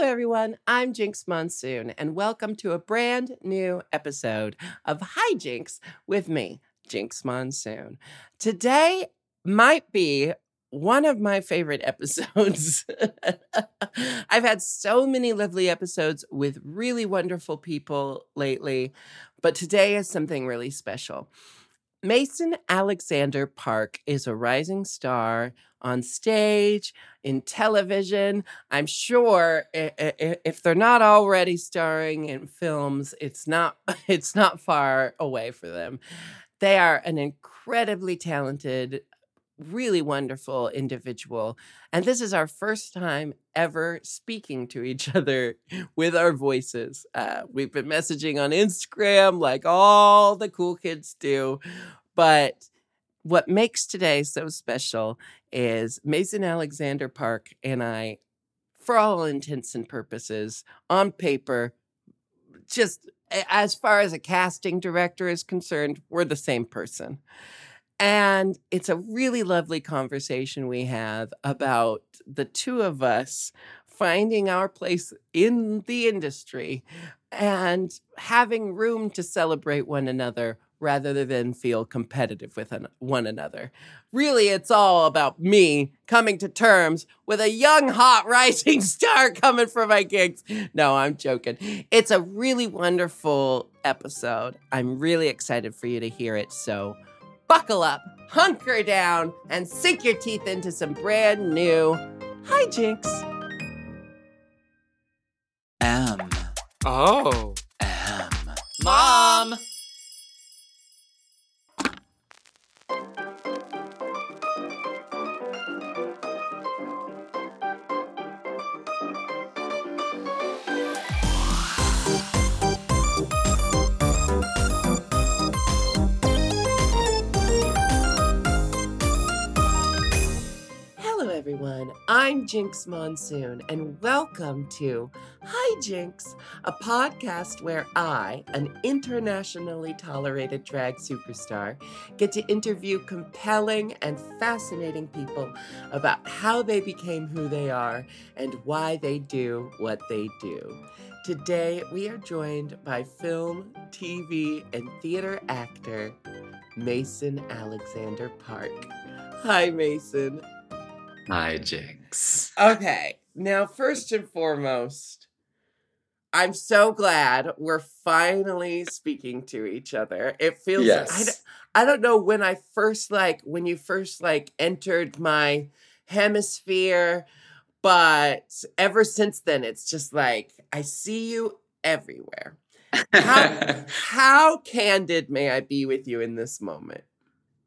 Hello, everyone. I'm Jinkx Monsoon, and welcome to a brand new episode of Hi Jinkx with me, Jinkx Monsoon. Today might be one of my favorite episodes. I've had so many lovely episodes with really wonderful people lately, but today is something really special. Mason Alexander Park is a rising star on stage, in television. I'm sure if they're not already starring in films, it's not it's not far away for them. They are an incredibly talented really wonderful individual. And this is our first time ever speaking to each other with our voices. Uh, we've been messaging on Instagram like all the cool kids do. But what makes today so special is Mason Alexander Park and I, for all intents and purposes, on paper, just as far as a casting director is concerned, we're the same person. And it's a really lovely conversation we have about the two of us finding our place in the industry and having room to celebrate one another rather than feel competitive with one another. Really, it's all about me coming to terms with a young, hot, rising star coming for my gigs. No, I'm joking. It's a really wonderful episode. I'm really excited for you to hear it. So, buckle up, hunker down, and sink your teeth into some brand new hijinks. M. Oh. M. Mom! I'm Jinkx Monsoon, and welcome to Hi Jinkx, a podcast where I, an internationally tolerated drag superstar, get to interview compelling and fascinating people about how they became who they are and why they do what they do. Today, we are joined by film, TV, and theater actor Mason Alexander Park. Hi, Mason. Hi, Jinkx. Okay. Now, first and foremost, I'm so glad we're finally speaking to each other. It feels yes. I, don't, I don't know when I first like when you first like entered my hemisphere, but ever since then it's just like I see you everywhere. How how candid may I be with you in this moment?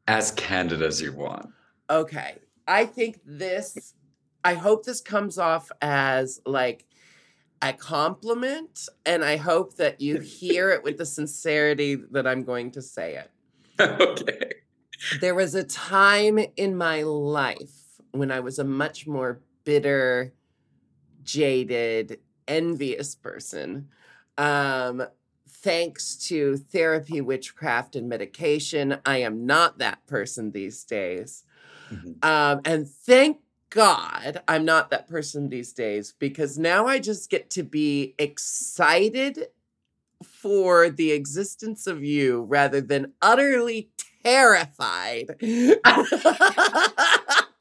As candid as you want. Okay. I think this, I hope this comes off as like a compliment, and I hope that you hear it with the sincerity that I'm going to say it. okay. There was a time in my life when I was a much more bitter, jaded, envious person. Um, thanks to therapy, witchcraft, and medication, I am not that person these days. Mm-hmm. Um, and thank God I'm not that person these days because now I just get to be excited for the existence of you rather than utterly terrified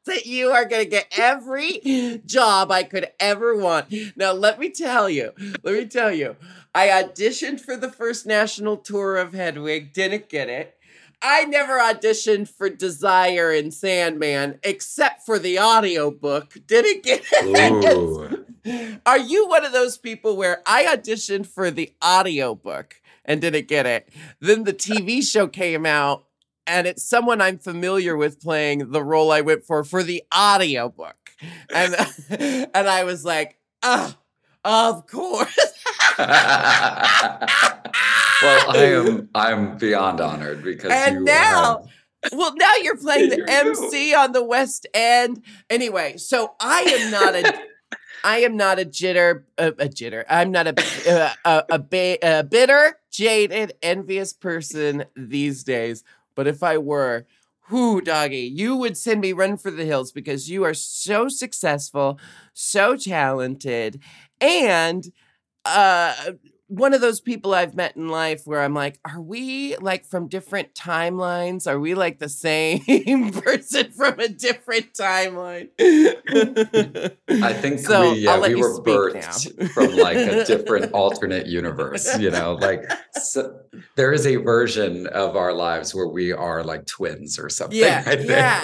that you are going to get every job I could ever want. Now, let me tell you, let me tell you, I auditioned for the first national tour of Hedwig, didn't get it. I never auditioned for Desire and Sandman except for the audiobook. Didn't get it. Are you one of those people where I auditioned for the audiobook and didn't get it? Then the TV show came out and it's someone I'm familiar with playing the role I went for for the audiobook. And and I was like, "Ah, of course." Well, I am I'm beyond honored because and now. Have... Well, now you're playing the MC on the West End. Anyway, so I am not a I am not a jitter, a, a jitter. I'm not a a, a, a, ba- a bitter, jaded, envious person these days. But if I were, whoo, doggy, you would send me run for the hills because you are so successful, so talented, and uh one of those people I've met in life where I'm like, are we like from different timelines? Are we like the same person from a different timeline? I think So, we, yeah, we were birthed from like a different alternate universe, you know, like so, there is a version of our lives where we are like twins or something. Yeah, I think. yeah.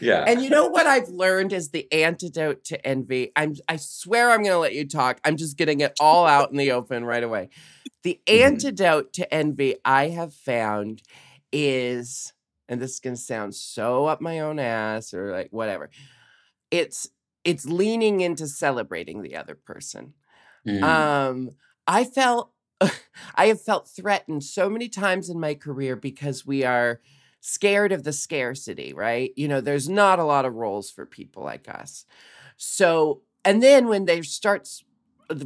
Yeah. And you know what I've learned is the antidote to envy. I'm I swear I'm gonna let you talk. I'm just getting it all out in the open right away. The Mhm. antidote to envy I have found is, and this is gonna sound so up my own ass or like whatever. It's it's leaning into celebrating the other person. Mm. Um, I felt I have felt threatened so many times in my career because we are scared of the scarcity, right? You know, there's not a lot of roles for people like us. So, and then when they start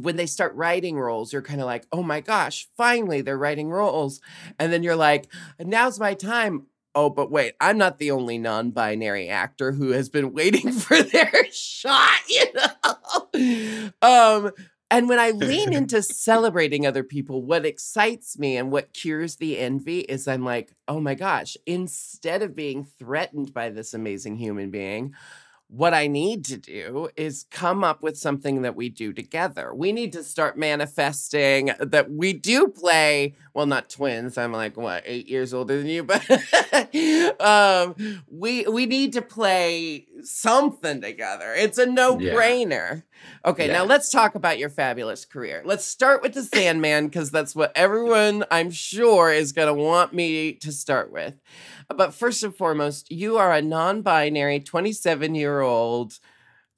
when they start writing roles, you're kind of like, "Oh my gosh, finally they're writing roles." And then you're like, "Now's my time." Oh, but wait, I'm not the only non-binary actor who has been waiting for their shot, you know. um and when I lean into celebrating other people, what excites me and what cures the envy is I'm like, oh my gosh, instead of being threatened by this amazing human being, what I need to do is come up with something that we do together. We need to start manifesting that we do play, well, not twins. I'm like, what, eight years older than you, but um, we we need to play something together. It's a no-brainer. Okay, now let's talk about your fabulous career. Let's start with the Sandman because that's what everyone I'm sure is going to want me to start with. But first and foremost, you are a non-binary 27-year-old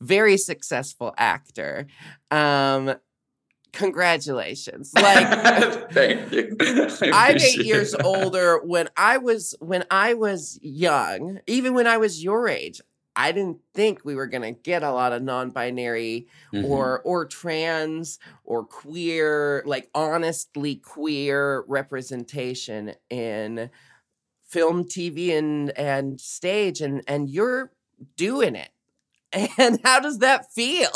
very successful actor. Um congratulations. Like Thank you. I I'm eight years older. When I was when I was young, even when I was your age, I didn't think we were gonna get a lot of non-binary Mhm. or or trans or queer, like honestly queer representation in film, TV, and and stage, and and you're doing it. And how does that feel?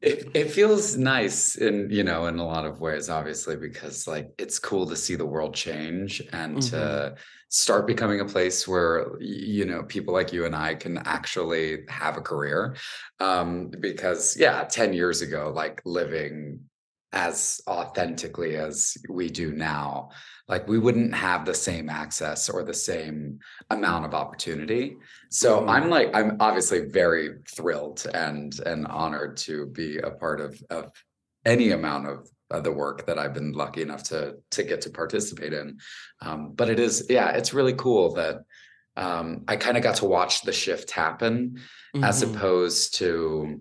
It, it feels nice in you know in a lot of ways obviously because like it's cool to see the world change and Mhm. to start becoming a place where you know people like you and I can actually have a career um because yeah 10 years ago like living as authentically as we do now like we wouldn't have the same access or the same amount of opportunity so Mhm. i'm like i'm obviously very thrilled and and honored to be a part of of any amount of, of the work that i've been lucky enough to to get to participate in. Um, but it is yeah it's really cool that um, i kind of got to watch the shift happen as Mhm. opposed to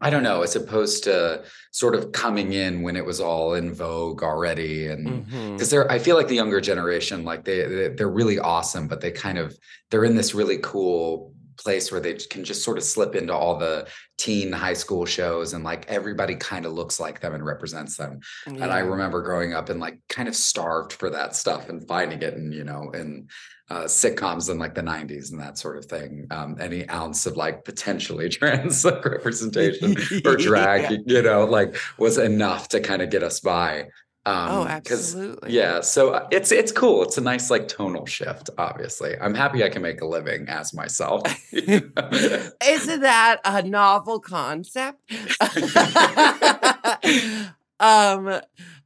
I don't know, as opposed to sort of coming in when it was all in vogue already. And because they're I feel like the younger generation like they, they they're really awesome but they kind of they're in this really cool place where they can just sort of slip into all the teen high school shows and like everybody kind of looks like them and represents them and I remember growing up and like kind of starved for that stuff and finding it in, you know, in uh, sitcoms in like the 90s and that sort of thing. Um, any ounce of like potentially trans representation or drag, Yeah. you know, like was enough to kind of get us by. Um, Oh, absolutely. Yeah, so uh, it's it's cool. It's a nice like tonal shift. Obviously, I'm happy I can make a living as myself. Isn't that a novel concept? um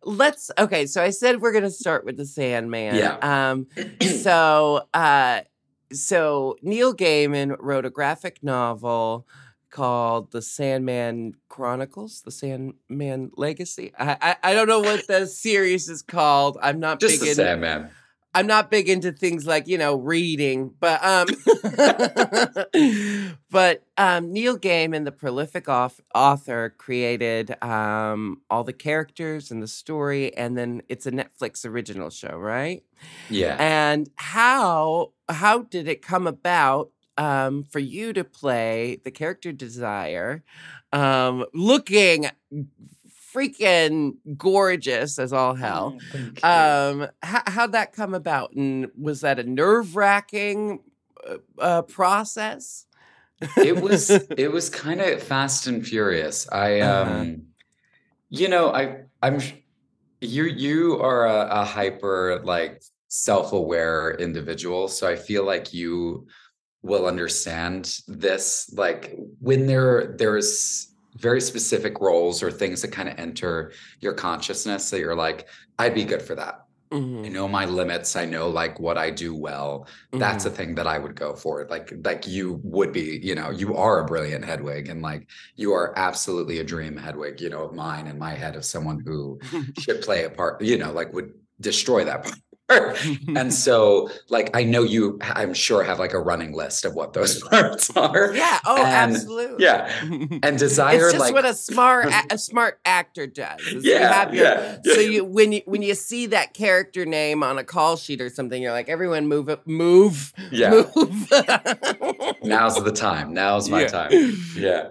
let's okay, so I said we're gonna start with the Sandman. Yeah. Um so uh so Neil Gaiman wrote a graphic novel called The Sandman Chronicles, The Sandman Legacy. I I, I don't know what the series is called. I'm not Just big the Sandman. I'm not big into things like, you know, reading, but um but um Neil Gaiman, the prolific auth- author, created um all the characters and the story and then it's a Netflix original show, right? Yeah. And how how did it come about um for you to play the character Desire um looking freaking gorgeous as all hell? Oh. Um, how, how'd that come about? And was that a nerve wracking uh, uh, process? it was it was kind of fast and furious. I Uh-huh. um you know, I I'm you you are a, a hyper like self-aware individual, so I feel like you will understand this like when there there's very specific roles or things that kind of enter your consciousness that you're like I'd be good for that. I Mhm, know my limits. I know like what I do well. That's mhm. a thing that I would go for. Like like you would be, you know, you are a brilliant Hedwig and like you are absolutely a dream Hedwig, you know, of mine in my head of someone who should play a part, you know, like would destroy that part. and so like I know you I'm sure have like a running list of what those parts are. yeah. Oh, And absolutely. yeah. And desire it's just like what a smart a, smart actor does. is you yeah, your yeah, so you when you when you see that character name on a call sheet or something, you're like, everyone move it, move, yeah. move. Now's the time. Now's my Yeah. time. yeah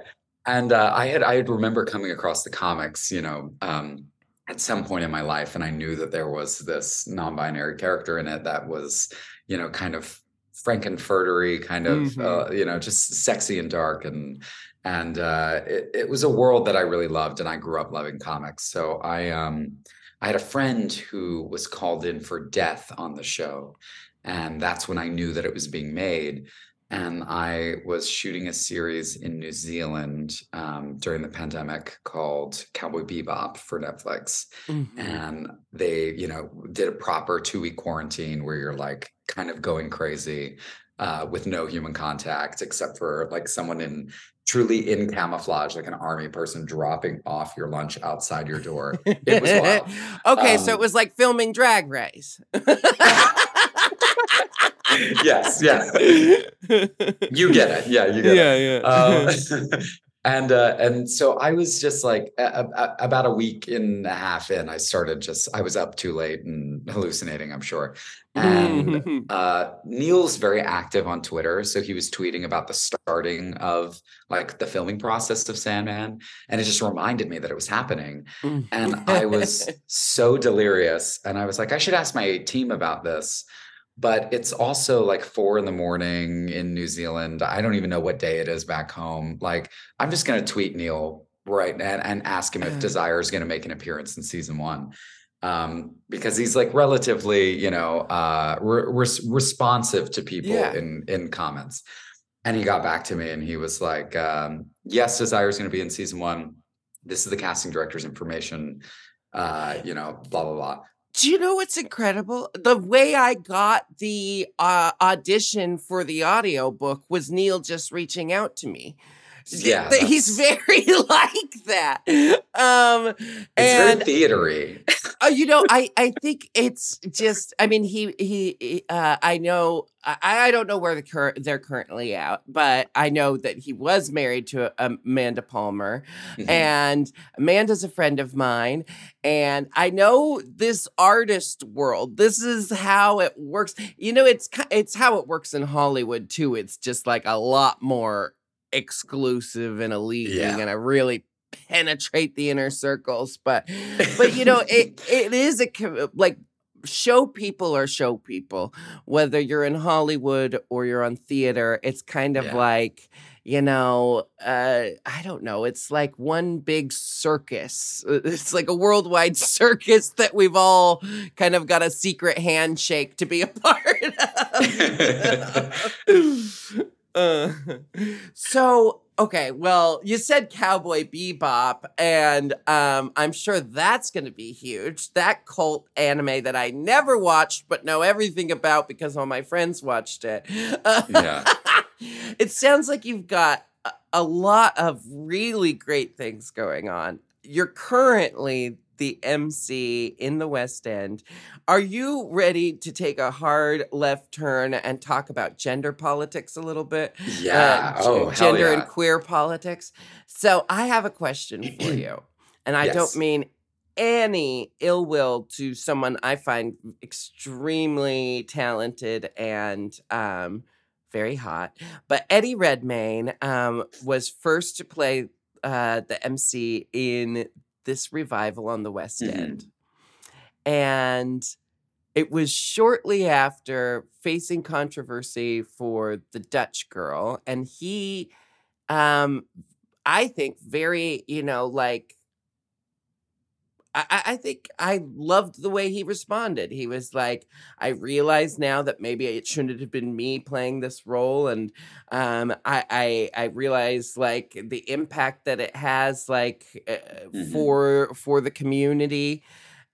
and uh, i had i had remember coming across the comics you know um at some point in my life and i knew that there was this non-binary character in it that was you know kind of frankenfurtery kind of Mhm. uh, you know just sexy and dark and and uh it, it was a world that i really loved and i grew up loving comics so i um i had a friend who was called in for death on the show and that's when i knew that it was being made and I was shooting a series in New Zealand um, during the pandemic called Cowboy Bebop for Netflix. Mhm. And they, you know, did a proper two week quarantine where you're like kind of going crazy uh, with no human contact except for like someone in truly in camouflage, like an army person dropping off your lunch outside your door. It was wild. okay, so it Um, was like filming Drag Race. yes, yeah. You get it. Yeah, you get it. yeah, Um, and uh, and so I was just like a, a- about a week and a half in, I started just I was up too late and hallucinating, I'm sure. And uh, Neil's very active on Twitter, so he was tweeting about the starting of like the filming process of Sandman, and it just reminded me that it was happening. And I was so delirious, and I was like, I should ask my team about this. But it's also like four in the morning in New Zealand. I don't even know what day it is back home. Like, I'm just gonna tweet Neil right and, and ask him if Uh. Desire is gonna make an appearance in season one. Um, because he's like relatively, you know, uh re- res- responsive to people Yeah. in in comments. And he got back to me and he was like, um, yes, Desire is gonna be in season one. This is the casting director's information. Uh, you know, blah blah blah. Do you know what's incredible? The way I got the uh, audition for the audiobook was Neil just reaching out to me. Yeah, th- he's very like that. Um, It's and very theatery. uh, you know, I I think it's just. I mean, he he. Uh, I know. I I don't know where the cur- they're currently at, but I know that he was married to um, Amanda Palmer, Mhm. and Amanda's a friend of mine. And I know this artist world. This is how it works. You know, it's it's how it works in Hollywood too. It's just like a lot more exclusive and elite, and Yeah. you're gonna really penetrate the inner circles. But but you know, it it is a like show people are show people whether you're in hollywood or you're on theater it's kind of Yeah. like you know uh i don't know it's like one big circus Uh, it's like a worldwide circus that we've all kind of got a secret handshake to be a part of Uh, so okay well you said cowboy bebop and um i'm sure that's going to be huge. That cult anime that i never watched but know everything about because all my friends watched it. Yeah. it sounds like you've got a, a lot of really great things going on. You're currently the MC in the West End. Are you ready to take a hard left turn and talk about gender politics a little bit? Yeah. uh, oh, gender yeah. and queer politics. So I have a question for you, and I Yes. don't mean any ill will to someone I find extremely talented and um, very hot. But Eddie Redmayne um, was first to play uh, the MC in this revival on the West Mhm. End, and it was shortly after facing controversy for the Dutch girl, and he, um, I think, very, you know, like I, I think I loved the way he responded. He was like, I realize now that maybe it shouldn't have been me playing this role. And um, I, I, I realize like the impact that it has like uh, Mhm. for, for the community.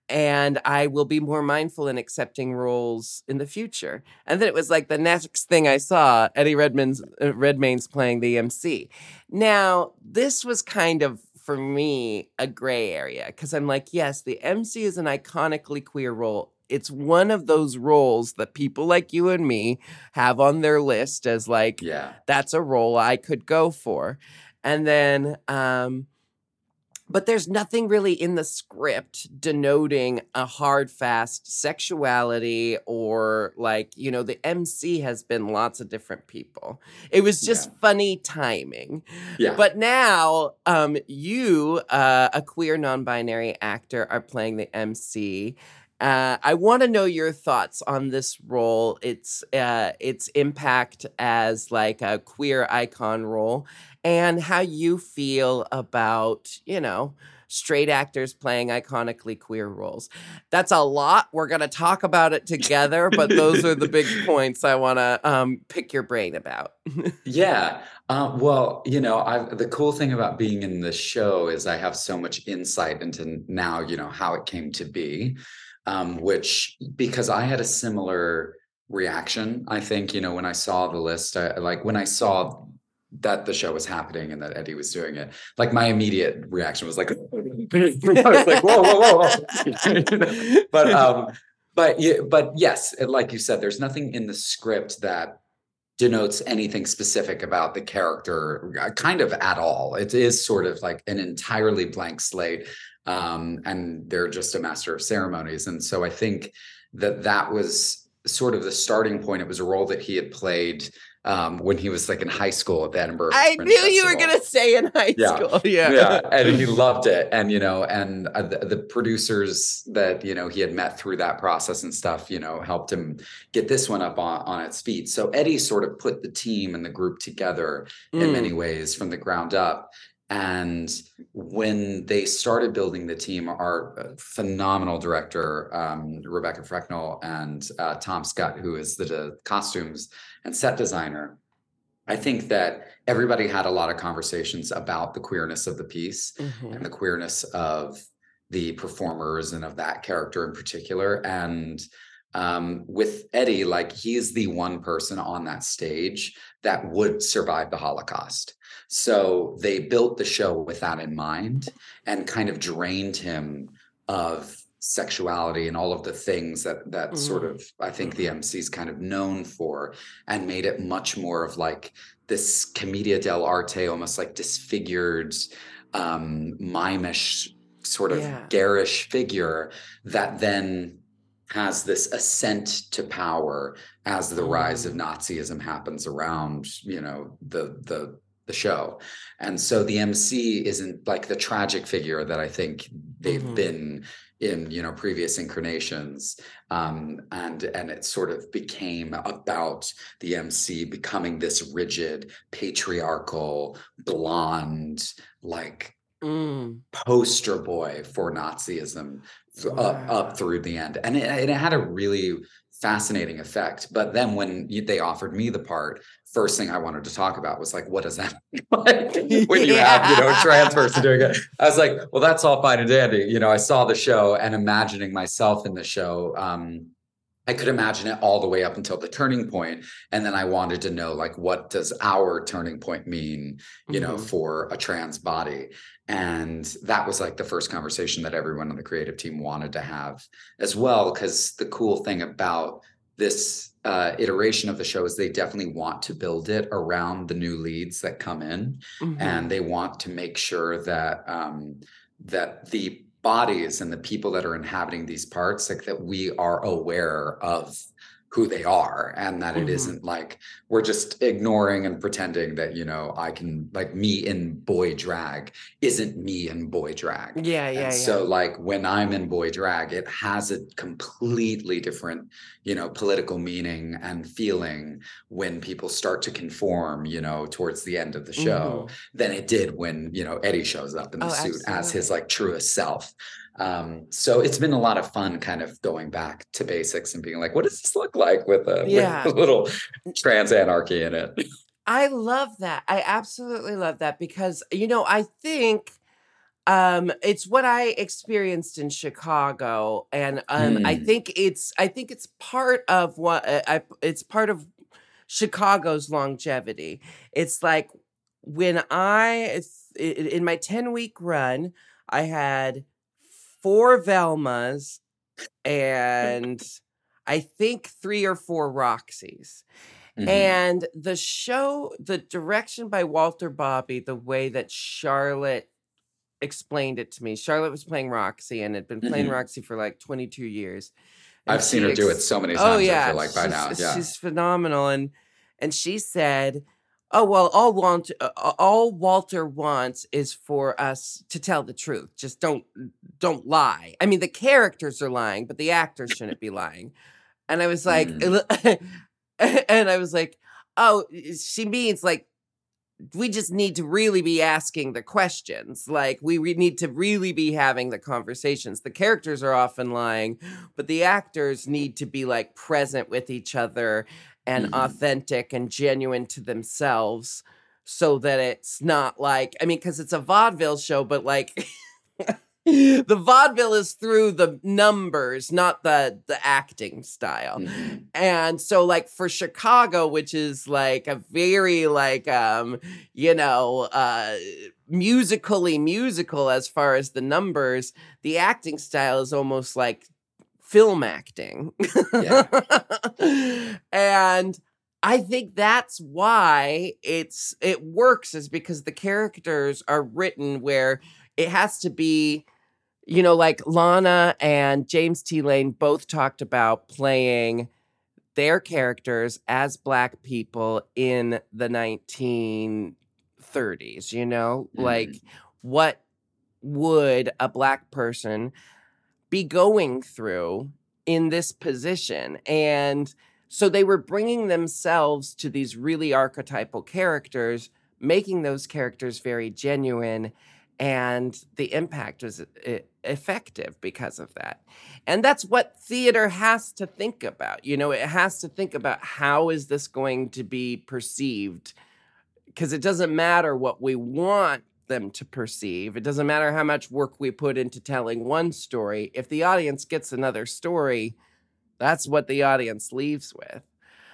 And I will be more mindful in accepting roles in the future. And then it was like the next thing I saw, Eddie Redmayne's, uh, Redmayne's playing the MC. Now, this was kind of for me a gray area because I'm like, yes, the MC is an iconically queer role. It's one of those roles that people like you and me have on their list as like, Yeah. that's a role I could go for. And then, um, but there's nothing really in the script denoting a hard, fast sexuality or like, you know, the MC has been lots of different people. It was just Yeah. funny timing. Yeah. But now, um, you, uh, a queer non-binary actor, are playing the MC. Uh, I want to know your thoughts on this role. Its uh, its impact as like a queer icon role, and how you feel about you know straight actors playing iconically queer roles. That's a lot. We're gonna talk about it together, but those are the big points I want to um, pick your brain about. Yeah. Uh, well, you know, I, the cool thing about being in the show is I have so much insight into now, you know, how it came to be, um, which because I had a similar reaction, I think, you know, when I saw the list, I, like when I saw that the show was happening and that Eddie was doing it, like my immediate reaction was like, I was like, whoa, whoa, whoa. but um but yeah, but yes like you said there's nothing in the script that denotes anything specific about the character uh, kind of at all. It is sort of like an entirely blank slate um and they're just a master of ceremonies and so i think that that was sort of the starting point it was a role that he had played um when he was like in high school at the edinburgh I Fringe knew you were gonna say in high Yeah. school. Yeah. yeah and he loved it and you know and uh, the, the producers that you know he had met through that process and stuff you know helped him get this one up on, on its feet so eddie sort of put the team and the group together in Mm. many ways from the ground up and when they started building the team our uh, phenomenal director um, rebecca Frecknall and uh, tom Scutt who is the uh, costumes and set designer I think that everybody had a lot of conversations about the queerness of the piece Mhm. and the queerness of the performers and of that character in particular. And um, with Eddie, like he's the one person on that stage that would survive the Holocaust. So they built the show with that in mind and kind of drained him of sexuality and all of the things that that sort Mm. of I think the MC is kind of known for and made it much more of like this commedia dell'arte, almost like disfigured, um, mimish, sort of Yeah. garish figure that then has this ascent to power as the rise of Mm. Nazism happens around, you know, the the the show. And so the MC isn't like the tragic figure that I think they've Mhm. been in, you know, previous incarnations. Um, and and it sort of became about the MC becoming this rigid, patriarchal, blonde, like Mm. poster boy for Nazism th- up, up through the end. And it, it had a really fascinating effect. But then when you, they offered me the part, first thing I wanted to talk about was like, what does that like when you have, you know, a trans person doing it? I was like, well, that's all fine and dandy. You know, I saw the show and imagining myself in the show. Um, I could imagine it all the way up until the turning point, and then I wanted to know, like, what does our turning point mean? You know, Mhm. for a trans body, and that was like the first conversation that everyone on the creative team wanted to have as well. Because the cool thing about this uh, iteration of the show is they definitely want to build it around the new leads that come in Mhm. and they want to make sure that um, that the bodies and the people that are inhabiting these parts like that we are aware of who they are and that it Mhm. not like we're just ignoring and pretending that you know i can like me in boy drag isn't me in boy drag Yeah, yeah, yeah. so like when i'm in boy drag it has a completely different you know political meaning and feeling when people start to conform you know towards the end of the show Mhm. than it did when you know eddie shows up in the Oh, suit as his like truest self um so it's been a lot of fun kind of going back to basics and being like what does this look like with a, Yeah. with a little trans anarchy in it I love that. I absolutely love that because you know, I think um it's what I experienced in Chicago and um I Mm. think it's I think it's part of what uh, I it's part of Chicago's longevity. It's like when i- in my 10 week run, I had four Velmas and I think three or four Roxies. Mhm. And the show, the direction by Walter Bobbie, the way that Charlotte explained it to me. Charlotte was playing Roxie and had been playing Mhm. Roxie for like 22 years. and i've seen her do it so many times Oh yeah, like by she's, now yeah she's phenomenal. And and she said, "Oh well, all Walter, uh, all Walter wants is for us to tell the truth. Just don't don't lie. I mean, the characters are lying, but the actors shouldn't be lying." And I was like, and I was like, "Oh, she means like." We just need to really be asking the questions. Like, we re- need to really be having the conversations. The characters are often lying, but the actors need to be like present with each other and Mhm. authentic and genuine to themselves so that it's not like I mean cuz it's a vaudeville show but like the vaudeville is through the numbers not the the acting style Mhm. and so like for chicago which is like a very like um you know uh musically musical as far as the numbers the acting style is almost like film acting. And i think that's why it's it works is because the characters are written where it has to be you know like lana and james t. Lane both talked about playing their characters as black people in the 1930s you know? Like Mhm. what would a black person be going through in this position and so they were bringing themselves to these really archetypal characters making those characters very genuine and the impact was uh, e- effective because of that. And that's what theater has to think about you know it has to think about how is this going to be perceived because it doesn't matter what we want them to perceive. It doesn't matter how much work we put into telling one story if the audience gets another story that's what the audience leaves with.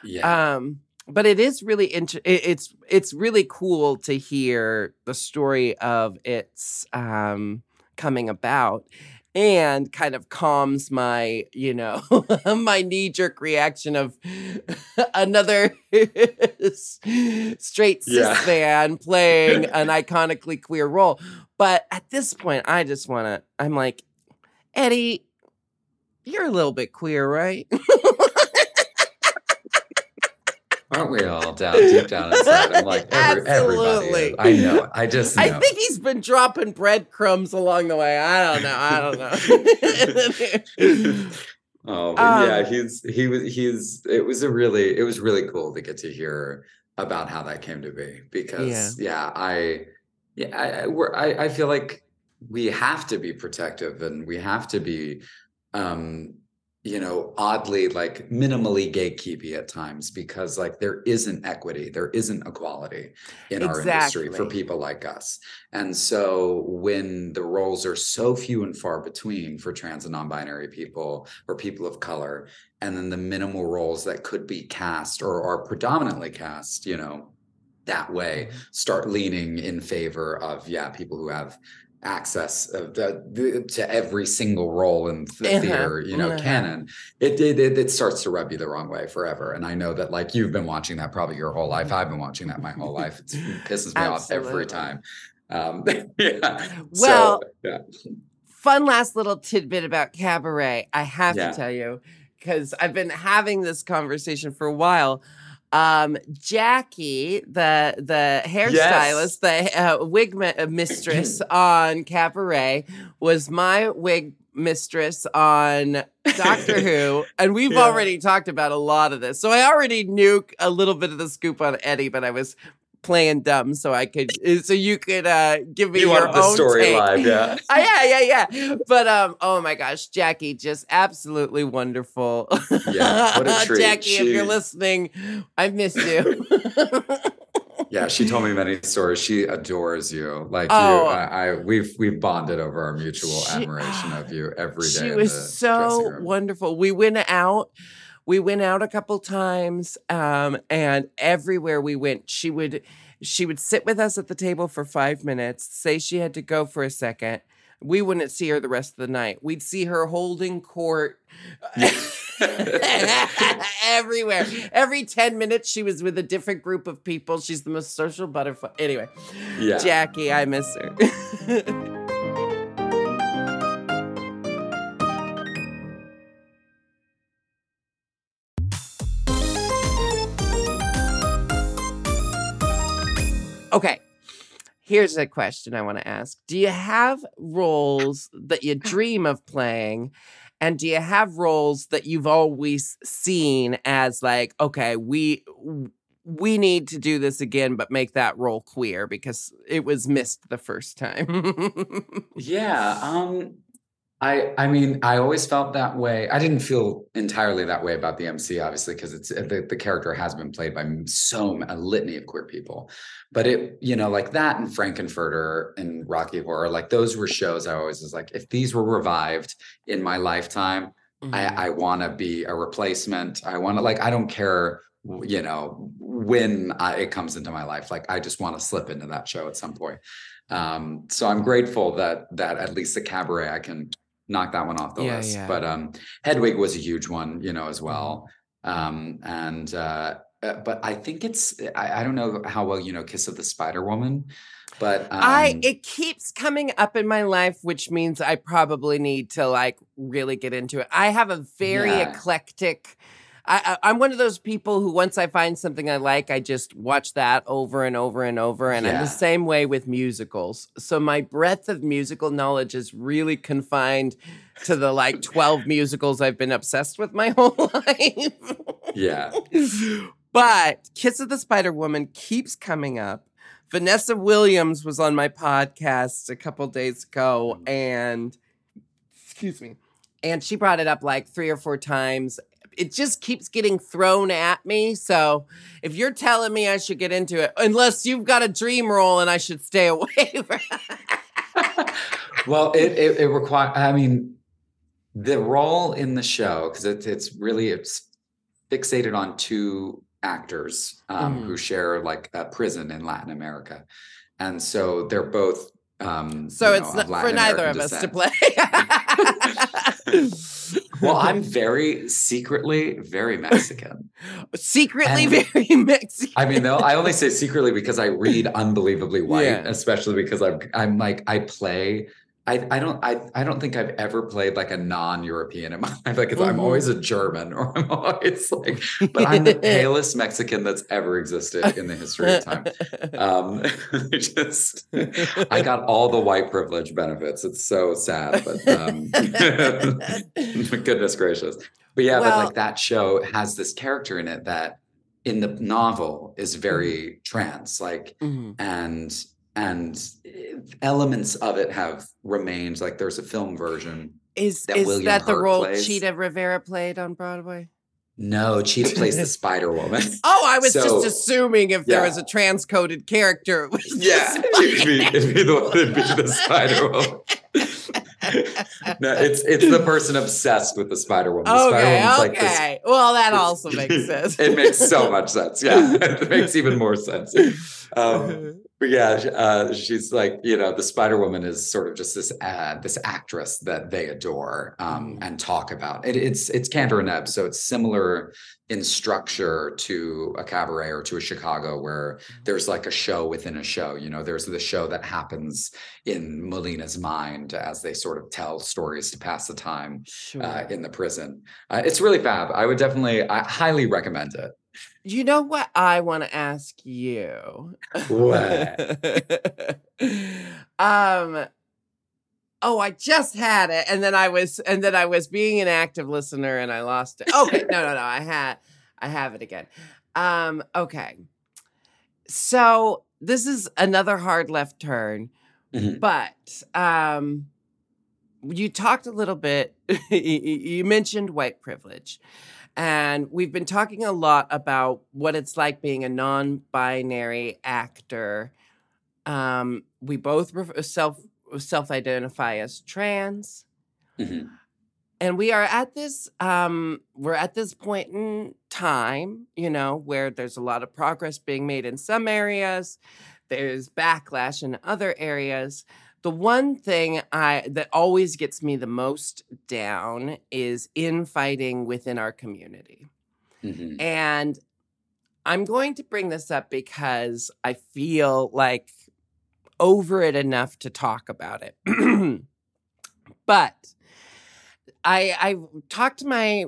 Yeah. Um but it is really inter- it's it's really cool to hear the story of its um coming about and kind of calms my you know my knee jerk reaction of another straight cis Yeah. man playing an iconically queer role but at this point i just want to i'm like eddie you're a little bit queer right aren't we all down deep down inside i'm like every. Absolutely. i know i just know. I think he's been dropping breadcrumbs along the way. I don't know. I don't know. Oh, but yeah, Um, he's he was he's it was a really it was really cool to get to hear about how that came to be because yeah, I yeah I I, we're, I I feel like we have to be protective and we have to be um you know oddly like minimally gatekeepy at times because like there isn't equity there isn't equality in our industry for people like us. And so when the roles are so few and far between for trans and non-binary people or people of color, and then the minimal roles that could be cast or are predominantly cast, you know, that way, mm-hmm. start leaning in favor of yeah, people who have access of the, to every single role in the Uh-huh, theater, you know, uh-huh. canon. It, it it it starts to rub you the wrong way forever. And I know that like you've been watching that probably your whole life. I've been watching that my whole life. It's, it pisses me off every time. Um, yeah. Well, so, yeah. Fun last little tidbit about cabaret. I have Yeah. to tell you, because I've been having this conversation for a while. Um, Jackie, the the hairstylist, the uh, wig mi- uh, mistress on Cabaret, was my wig mistress on Doctor Who, and we've Yeah. already talked about a lot of this. So I already knew a little bit of the scoop on Eddie, but I was playing dumb so I could uh, so you could uh give me You your own story take. live, yeah. Uh, yeah, yeah, yeah. But um, oh my gosh, Jackie, just absolutely wonderful. Yeah, what a treat. Jackie, if you're listening, I miss you. Yeah, she told me many stories. She adores you. Like Oh. you, I, I we've we've bonded over our mutual She- admiration of you every day. she was so wonderful. We went out. We went out a couple times, um, and everywhere we went, she would she would sit with us at the table for five minutes, say she had to go for a second. We wouldn't see her the rest of the night. We'd see her holding court everywhere. Every 10 minutes, she was with a different group of people. She's the most social butterfly. Anyway, Yeah. Jackie, I miss her. okay. Here's a question I want to ask. Do you have roles that you dream of playing? And do you have roles that you've always seen as like, okay, we we need to do this again, but make that role queer because it was missed the first time. Yeah. Um I I mean, I always felt that way. I didn't feel entirely that way about the MC, obviously, because it's the, the character has been played by so a litany of queer people. But it, you know, like that and Frank-N-Furter and Rocky Horror, like those were shows I always was like, if these were revived in my lifetime, Mhm. I, I want to be a replacement. I want to like I don't care, you know, when I, it comes into my life. Like I just want to slip into that show at some point. Um, so I'm grateful that that at least the cabaret I can knock that one off the Yeah, list. yeah. But um, Hedwig was a huge one, you know, as well. Um, and uh, uh, but I think it's I, I don't know how well you know Kiss of the Spider Woman, but um, I it keeps coming up in my life, which means I probably need to like really get into it. I have a very Yeah. eclectic. I, I, I'm one of those people who once I find something I like, I just watch that over and over and over. And I'm the same way with musicals. So my breadth of musical knowledge is really confined to the like 12 musicals I've been obsessed with my whole life. yeah. but Kiss of the Spider Woman keeps coming up. Vanessa Williams was on my podcast a couple days ago, mm. and excuse me, and she brought it up like three or four times. It just keeps getting thrown at me. So if you're telling me I should get into it, unless you've got a dream role and I should stay away. well, it it, it requires. I mean, the role in the show because it's it's really it's fixated on two actors um, Mhm. who share like a prison in Latin America, and so they're both. Um, so it's know, not for neither American of us to play. Well, I'm very secretly very Mexican. secretly And- very Mexican. I mean, though, I only say secretly because I read unbelievably white, Yeah. especially because I'm I'm like I play. I, I don't I, I don't think I've ever played like a non-European in my life. Like 'cause I'm always a German or I'm always like, but I'm the palest Mexican that's ever existed in the history of time. Um, I just I got all the white privilege benefits. It's so sad, but um, goodness gracious. But yeah, but like that show has this character in it that in the novel is very trans, like Mhm. and and eh, elements of it have remained. Like there's a film version. Is that is William that the Hurt role plays. Chita Rivera played on Broadway? No, Chita plays the Spider Woman. Oh, I was So- just assuming if there was a trans coded character, it was Yeah, it'd be, it'd be the one that'd be the Spider Woman. no, it's it's the person obsessed with the Spider Woman. The Spider Okay, like well, that also makes sense. it makes so much sense. Yeah, it makes even more sense. Um, but yeah, uh, she's like, you know, the Spider Woman is sort of just this uh, this actress that they adore um, Mhm. and talk about. It, it's it's Kander and Ebb, so it's similar in structure to a cabaret or to a Chicago, where there's like a show within a show. You know, there's the show that happens in Molina's mind as they sort of tell stories to pass the time Sure. uh, in the prison. Uh, it's really fab. I would definitely, I highly recommend it. You know what I want to ask you? What? um Oh, I just had it and then I was and then I was being an active listener and I lost it. Okay, no, no, no. I had I have it again. Um okay. So, this is another hard left turn, Mhm. but um you talked a little bit you mentioned white privilege and we've been talking a lot about what it's like being a non-binary actor um we both ref- self self-identify as trans Mhm. and we are at this um we're at this point in time you know where there's a lot of progress being made in some areas there's backlash in other areas the one thing i that always gets me the most down is infighting within our community Mhm. and i'm going to bring this up because i feel like over it enough to talk about it but I I talked to my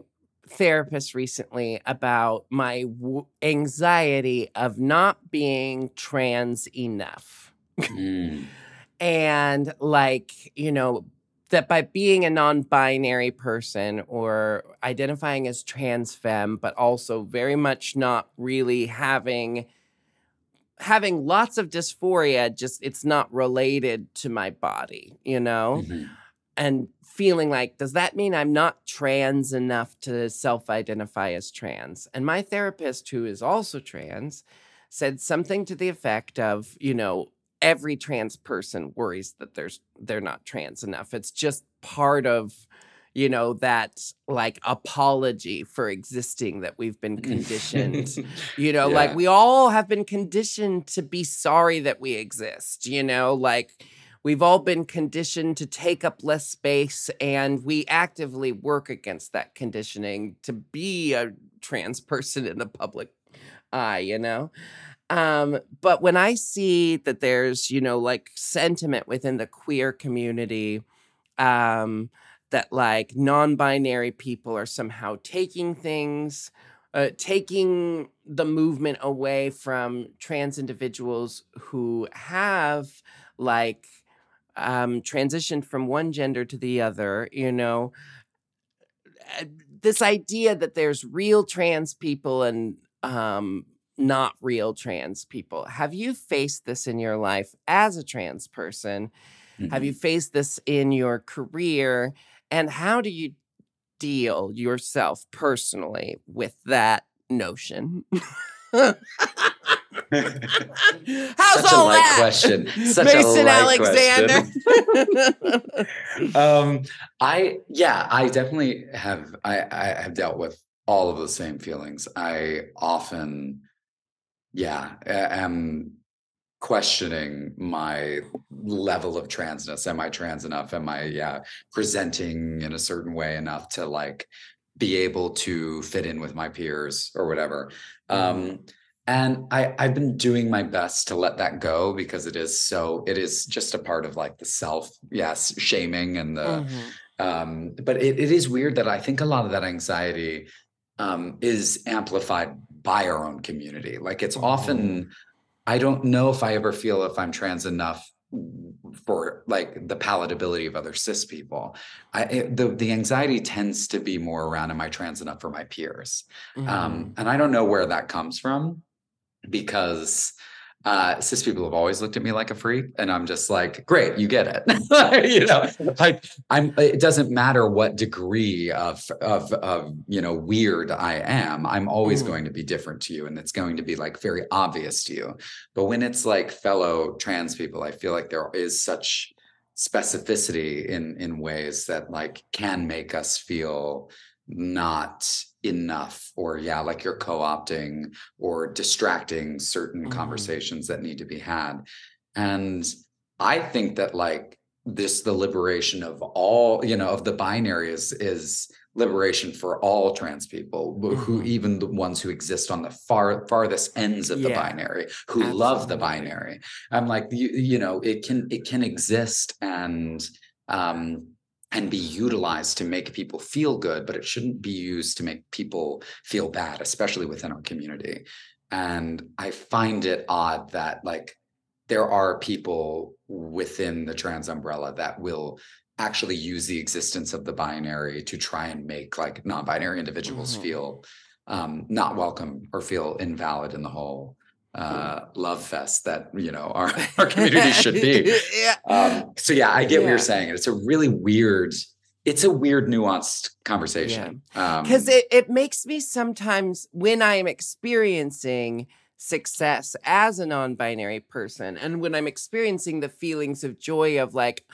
therapist recently about my w- anxiety of not being trans enough. Mm. And like, you know, that by being a non-binary person or identifying as trans femme but also very much not really having having lots of dysphoria just it's not related to my body, you know? Mhm. and feeling like, does that mean I'm not trans enough to self identify as trans? And my therapist, who is also trans, said something to the effect of, you know, every trans person worries that there's they're not trans enough. It's just part of you know that like apology for existing that we've been conditioned. You know like we all have been conditioned to be sorry that we exist you know? Like we've all been conditioned to take up less space and we actively work against that conditioning to be a trans person in the public eye you know um but when i see that there's you know like sentiment within the queer community um that like non-binary people are somehow taking things uh, taking the movement away from trans individuals who have like um transitioned from one gender to the other you know Uh, this idea that there's real trans people and um not real trans people have you faced this in your life as a trans person have Mhm. you faced this in your career and how do you deal yourself personally with that notion How's Such a all light that? question. Such a Mason Alexander. um i yeah i definitely have i i have dealt with all of the same feelings i often yeah am questioning my level of transness. Am i trans enough? Am i yeah presenting in a certain way enough to like be able to fit in with my peers or whatever. Um and I, I've been doing my best to let that go because it is so it is just a part of like the self, yes, shaming and the Mhm. um, but it, it is weird that I think a lot of that anxiety um is amplified by our own community. Like it's often I don't know if I ever feel if I'm trans enough for like the palatability of other cis people. I it, the the anxiety tends to be more around am I trans enough for my peers? Mhm. Um, and I don't know where that comes from because uh, cis people have always looked at me like a freak, and I'm just like, great, you get it. you know, like I'm. It doesn't matter what degree of of of you know weird I am. I'm always Mhm. going to be different to you, and it's going to be like very obvious to you. But when it's like fellow trans people, I feel like there is such specificity in in ways that like can make us feel not enough or yeah like you're co-opting or distracting certain Mhm. conversations that need to be had. And i think that like this the liberation of all you know of the binary is is liberation for all trans people wh- who even the ones who exist on the far farthest ends of the binary who love the binary. I'm like you, you know it can it can exist and um and be utilized to make people feel good but it shouldn't be used to make people feel bad especially within our community and i find it odd that like there are people within the trans umbrella that will actually use the existence of the binary to try and make like non-binary individuals Mhm. feel um, not welcome or feel invalid in the whole uh, love fest that you know our, our community should be. Yeah. um, so yeah i get what you're saying and it's a really weird it's a weird nuanced conversation. Um because it, it makes me sometimes when i am experiencing success as a non-binary person and when i'm experiencing the feelings of joy of like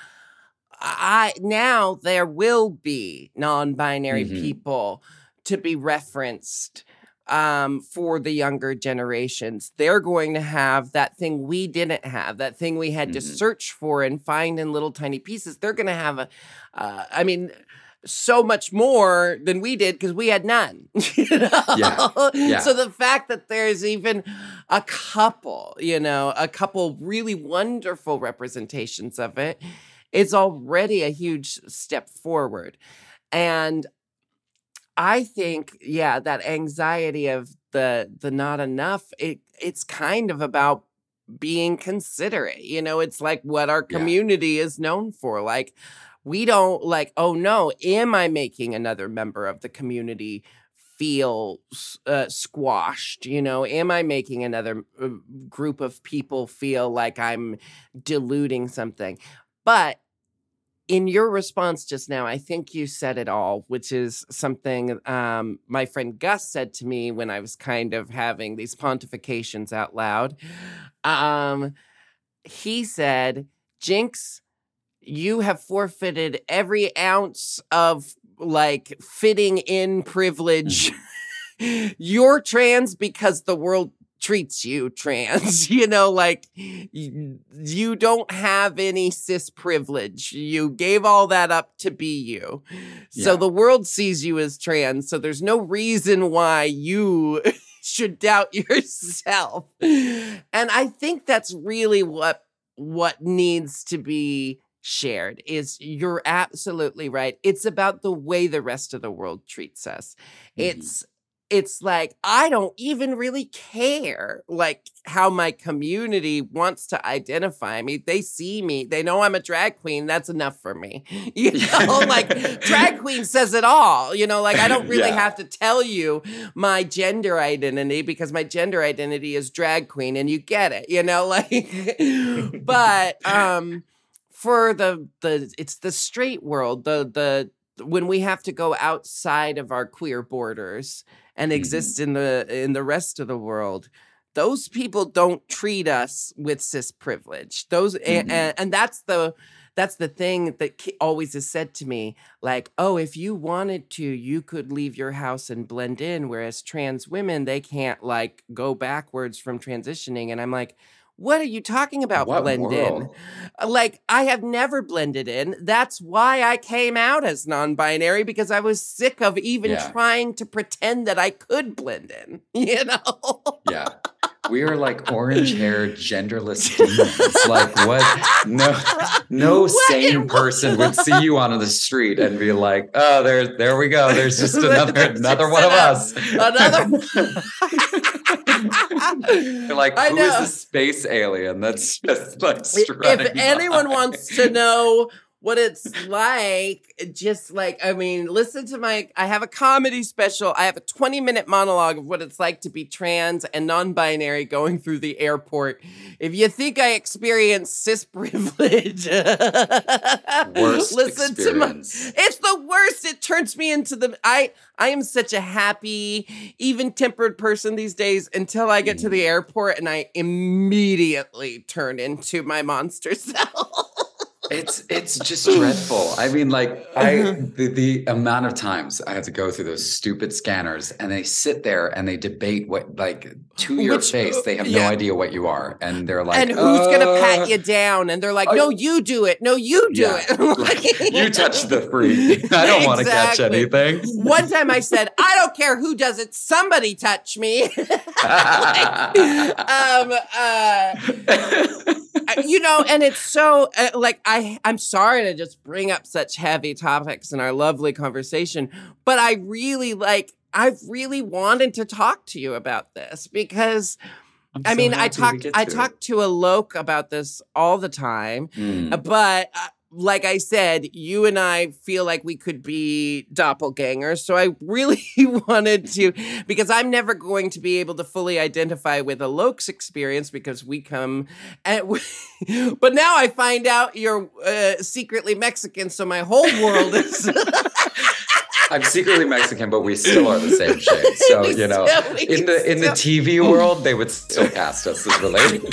i now there will be non-binary Mhm. people to be referenced um, for the younger generations they're going to have that thing we didn't have that thing we had to Mhm. search for and find in little tiny pieces they're going to have a uh, i mean so much more than we did because we had none. You know? Yeah, yeah. So the fact that there's even a couple, you know, a couple really wonderful representations of it's already a huge step forward. And I think, yeah, that anxiety of the the not enough, it it's kind of about being considerate. You know, it's like what our Yeah. community is known for. Like we don't like, oh no, am I making another member of the community feel uh, squashed? You know, am I making another uh, group of people feel like I'm diluting something? But in your response just now, I think you said it all, which is something um, my friend Gus said to me when I was kind of having these pontifications out loud. Um, he said, Jinkx, you have forfeited every ounce of like fitting in privilege. You're trans because the world treats you trans. You know, like you, you don't have any cis privilege. You gave all that up to be you. So the world sees you as trans. So there's no reason why you should doubt yourself. And I think that's really what what needs to be shared is you're absolutely right. It's about the way the rest of the world treats us. Mhm. It's it's like I don't even really care like how my community wants to identify me. They see me, they know I'm a drag queen. That's enough for me. You know, like drag queen says it all. You know, like I don't really Yeah. have to tell you my gender identity because my gender identity is drag queen and you get it, you know, like but um for the the it's the straight world, the the when we have to go outside of our queer borders and Mhm. exist in the in the rest of the world those people don't treat us with cis privilege those Mhm. and, and that's the that's the thing that always is said to me like oh if you wanted to you could leave your house and blend in whereas trans women they can't like go backwards from transitioning and i'm like what are you talking about What blend in world? Uh, like I have never blended in. That's why I came out as non-binary because I was sick of even Yeah. trying to pretend that I could blend in. You know? yeah we are like orange haired genderless demons like what no no What sane person would see you on the street and be like oh there there we go there's just another another one of us You're like who is this space alien that's just like if anyone wants to know what it's like, eh, just like, I mean, listen to my, I have a comedy special. I have a 20 minute monologue of what it's like to be trans and non binary going through the airport. If you think I experience cis privilege, worst listen to my, it's the worst. It turns me into the I I am such a happy, even-tempered person these days until I get to the mm. airport and I immediately turn into my monster self. It's it's just dreadful. I mean, like I the, the amount of times I have to go through those stupid scanners and they sit there and they debate what like to your Which- face. They have yeah. no idea what you are. And they're like, and who's gonna "Uh, pat you down? And they're like, "No, you do it. No, you do Yeah. it." like, you touch the free. I don't want to catch anything. One time I said, "I don't care who does it. Somebody touch me." um, uh, you know, and it's so uh, like I I'm sorry to just bring up such heavy topics in our lovely conversation, but I really like I've really wanted to talk to you about this because I mean I happy we talk I it. talk to Alok about this all the time, Mm. but uh, like I said, you and I feel like we could be doppelgangers. So I really wanted to, because I'm never going to be able to fully identify with Alok's experience because we come at, but now I find out you're uh, secretly Mexican. So my whole world is. I'm secretly Mexican, but we still are the same shade. So you know, still- in the in the TV world, they would still cast us as related.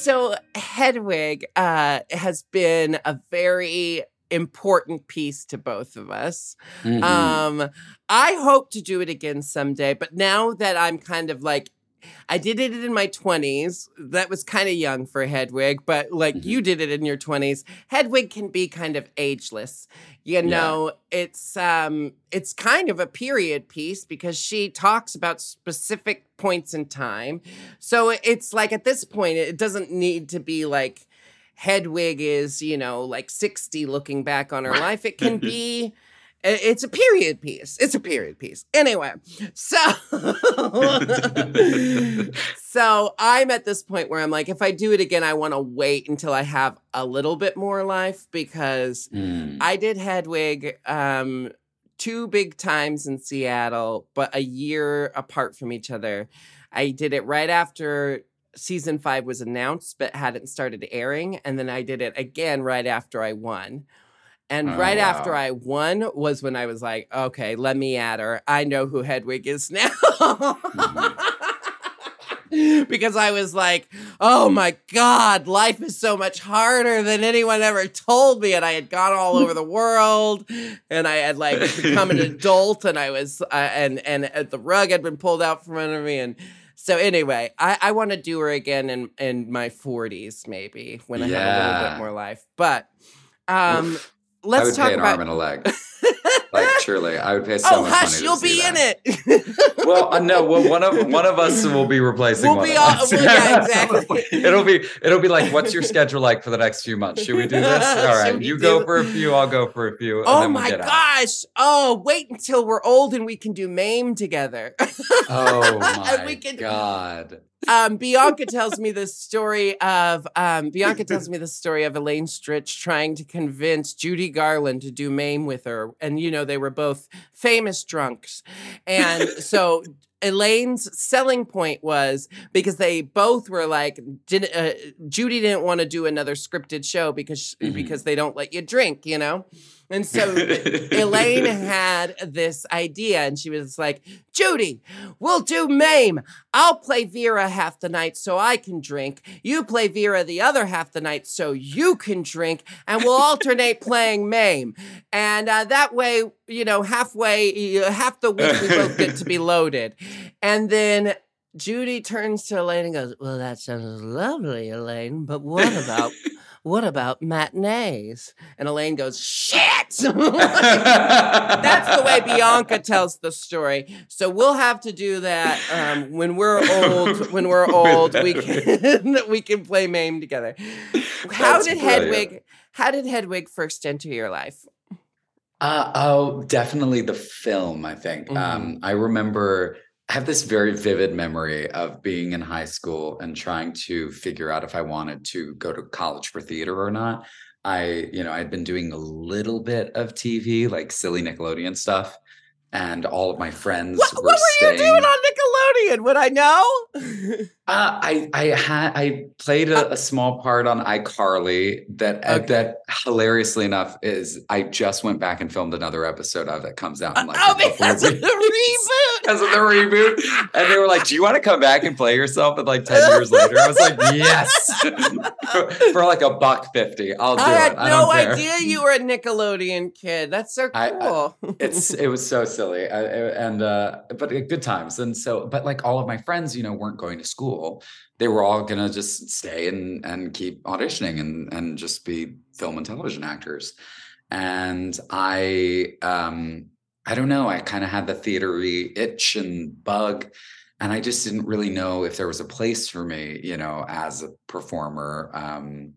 So Hedwig uh, has been a very important piece to both of us. Mhm. Um, I hope to do it again someday, but now that I'm kind of like, I did it in my 20s. That was kind of young for Hedwig, but like Mhm. you did it in your 20s. Hedwig can be kind of ageless. You know, it's um it's kind of a period piece because she talks about specific points in time. So it's like at this point it doesn't need to be like Hedwig is, you know, like 60 looking back on her life. It can be it's a period piece. It's a period piece. Anyway, so so I'm at this point where I'm like, if I do it again, I want to wait until I have a little bit more life because Mm. I did Hedwig um, two big times in Seattle, but a year apart from each other. I did it right after season five was announced, but hadn't started airing. And then I did it again right after I won. And Oh, right after. I won was when I was like, okay, let me at her. I know who Hedwig is now. because I was like, oh my God, life is so much harder than anyone ever told me. And I had gone all over the world and I had like become an adult and I was, uh, and, and uh, the rug had been pulled out from under me. And so anyway, I, I want to do her again in, in my 40s, maybe when I have a little bit more life. But um, let's would talk pay an about. arm and a leg. Like truly, I would pay so oh, much hush! money You'll be in it. Well, uh, no. Well, one of one of us will be replacing. We'll one be of all- us. well, yeah, exactly. it'll be it'll be like, what's your schedule like for the next few months? Should we do this? All right, you go for a few, I'll go for a few. And Oh then we'll my get out. gosh! Oh, wait until we're old and we can do MAME together. Oh And my we can- god! Um, Bianca tells me the story of um, Bianca tells me the story of Elaine Stritch trying to convince Judy Garland to do MAME with her, and you know they were both famous drunks, and so. Elaine's selling point was because they both were like, did, uh, Judy didn't want to do another scripted show because Mhm. because they don't let you drink, you know, and so Elaine had this idea and she was like, Judy, we'll do MAME. I'll play Vera half the night so I can drink. You play Vera the other half the night so you can drink. And we'll alternate playing MAME. And uh, that way, you know, halfway, uh, half the week we both get to be loaded. And then Judy turns to Elaine and goes, Well, that sounds lovely, Elaine, but what about. What about matinees? And Elaine goes, shit! That's the way Bianca tells the story. So we'll have to do that um, when we're old. When we're old, we can we can play MAME together. How That's did brilliant. Hedwig? How did Hedwig first enter your life? Uh, oh, definitely the film, I think. Mm-hmm. Um, I remember I have this very vivid memory of being in high school and trying to figure out if I wanted to go to college for theater or not. I, you know, I'd been doing a little bit of TV, like silly Nickelodeon stuff. and all of my friends What, were what were you doing on Nickelodeon? Would I know? Uh, I I had I played a, a small part on iCarly that uh, Okay. that hilariously enough is I just went back and filmed another episode of that comes out in like oh, because of the reboot. because of the reboot. And they were like, Do you want to come back and play yourself? And like 10 years later, I was like, Yes. for, for like a buck 50. I'll do I it. had I no idea you were a Nickelodeon kid. That's so I- I- cool. it's it was so silly I, I- and uh but uh, good times and so but like all of my friends you know weren't going to school they were all gonna just stay and and keep auditioning and and just be film and television actors. And i um i don't know i kind of had the theatery itch and bug and i just didn't really know if there was a place for me you know as a performer. Um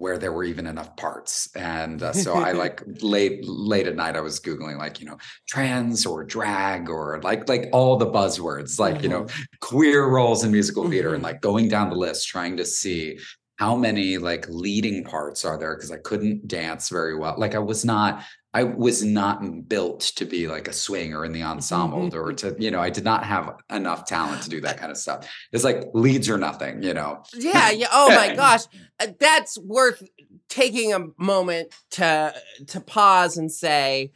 where there were even enough parts. And uh, so i like late late at night i was googling like you know trans or drag or like like all the buzzwords like you know queer roles in musical theater and Mhm. like going down the list trying to see how many like leading parts are there because i couldn't dance very well. Like i was not i was not built to be like a swinger in the ensemble or to you know i did not have enough talent to do that kind of stuff. It's like leads or nothing you know? Yeah, yeah. Oh my gosh, Uh, that's worth taking a moment to to pause and say,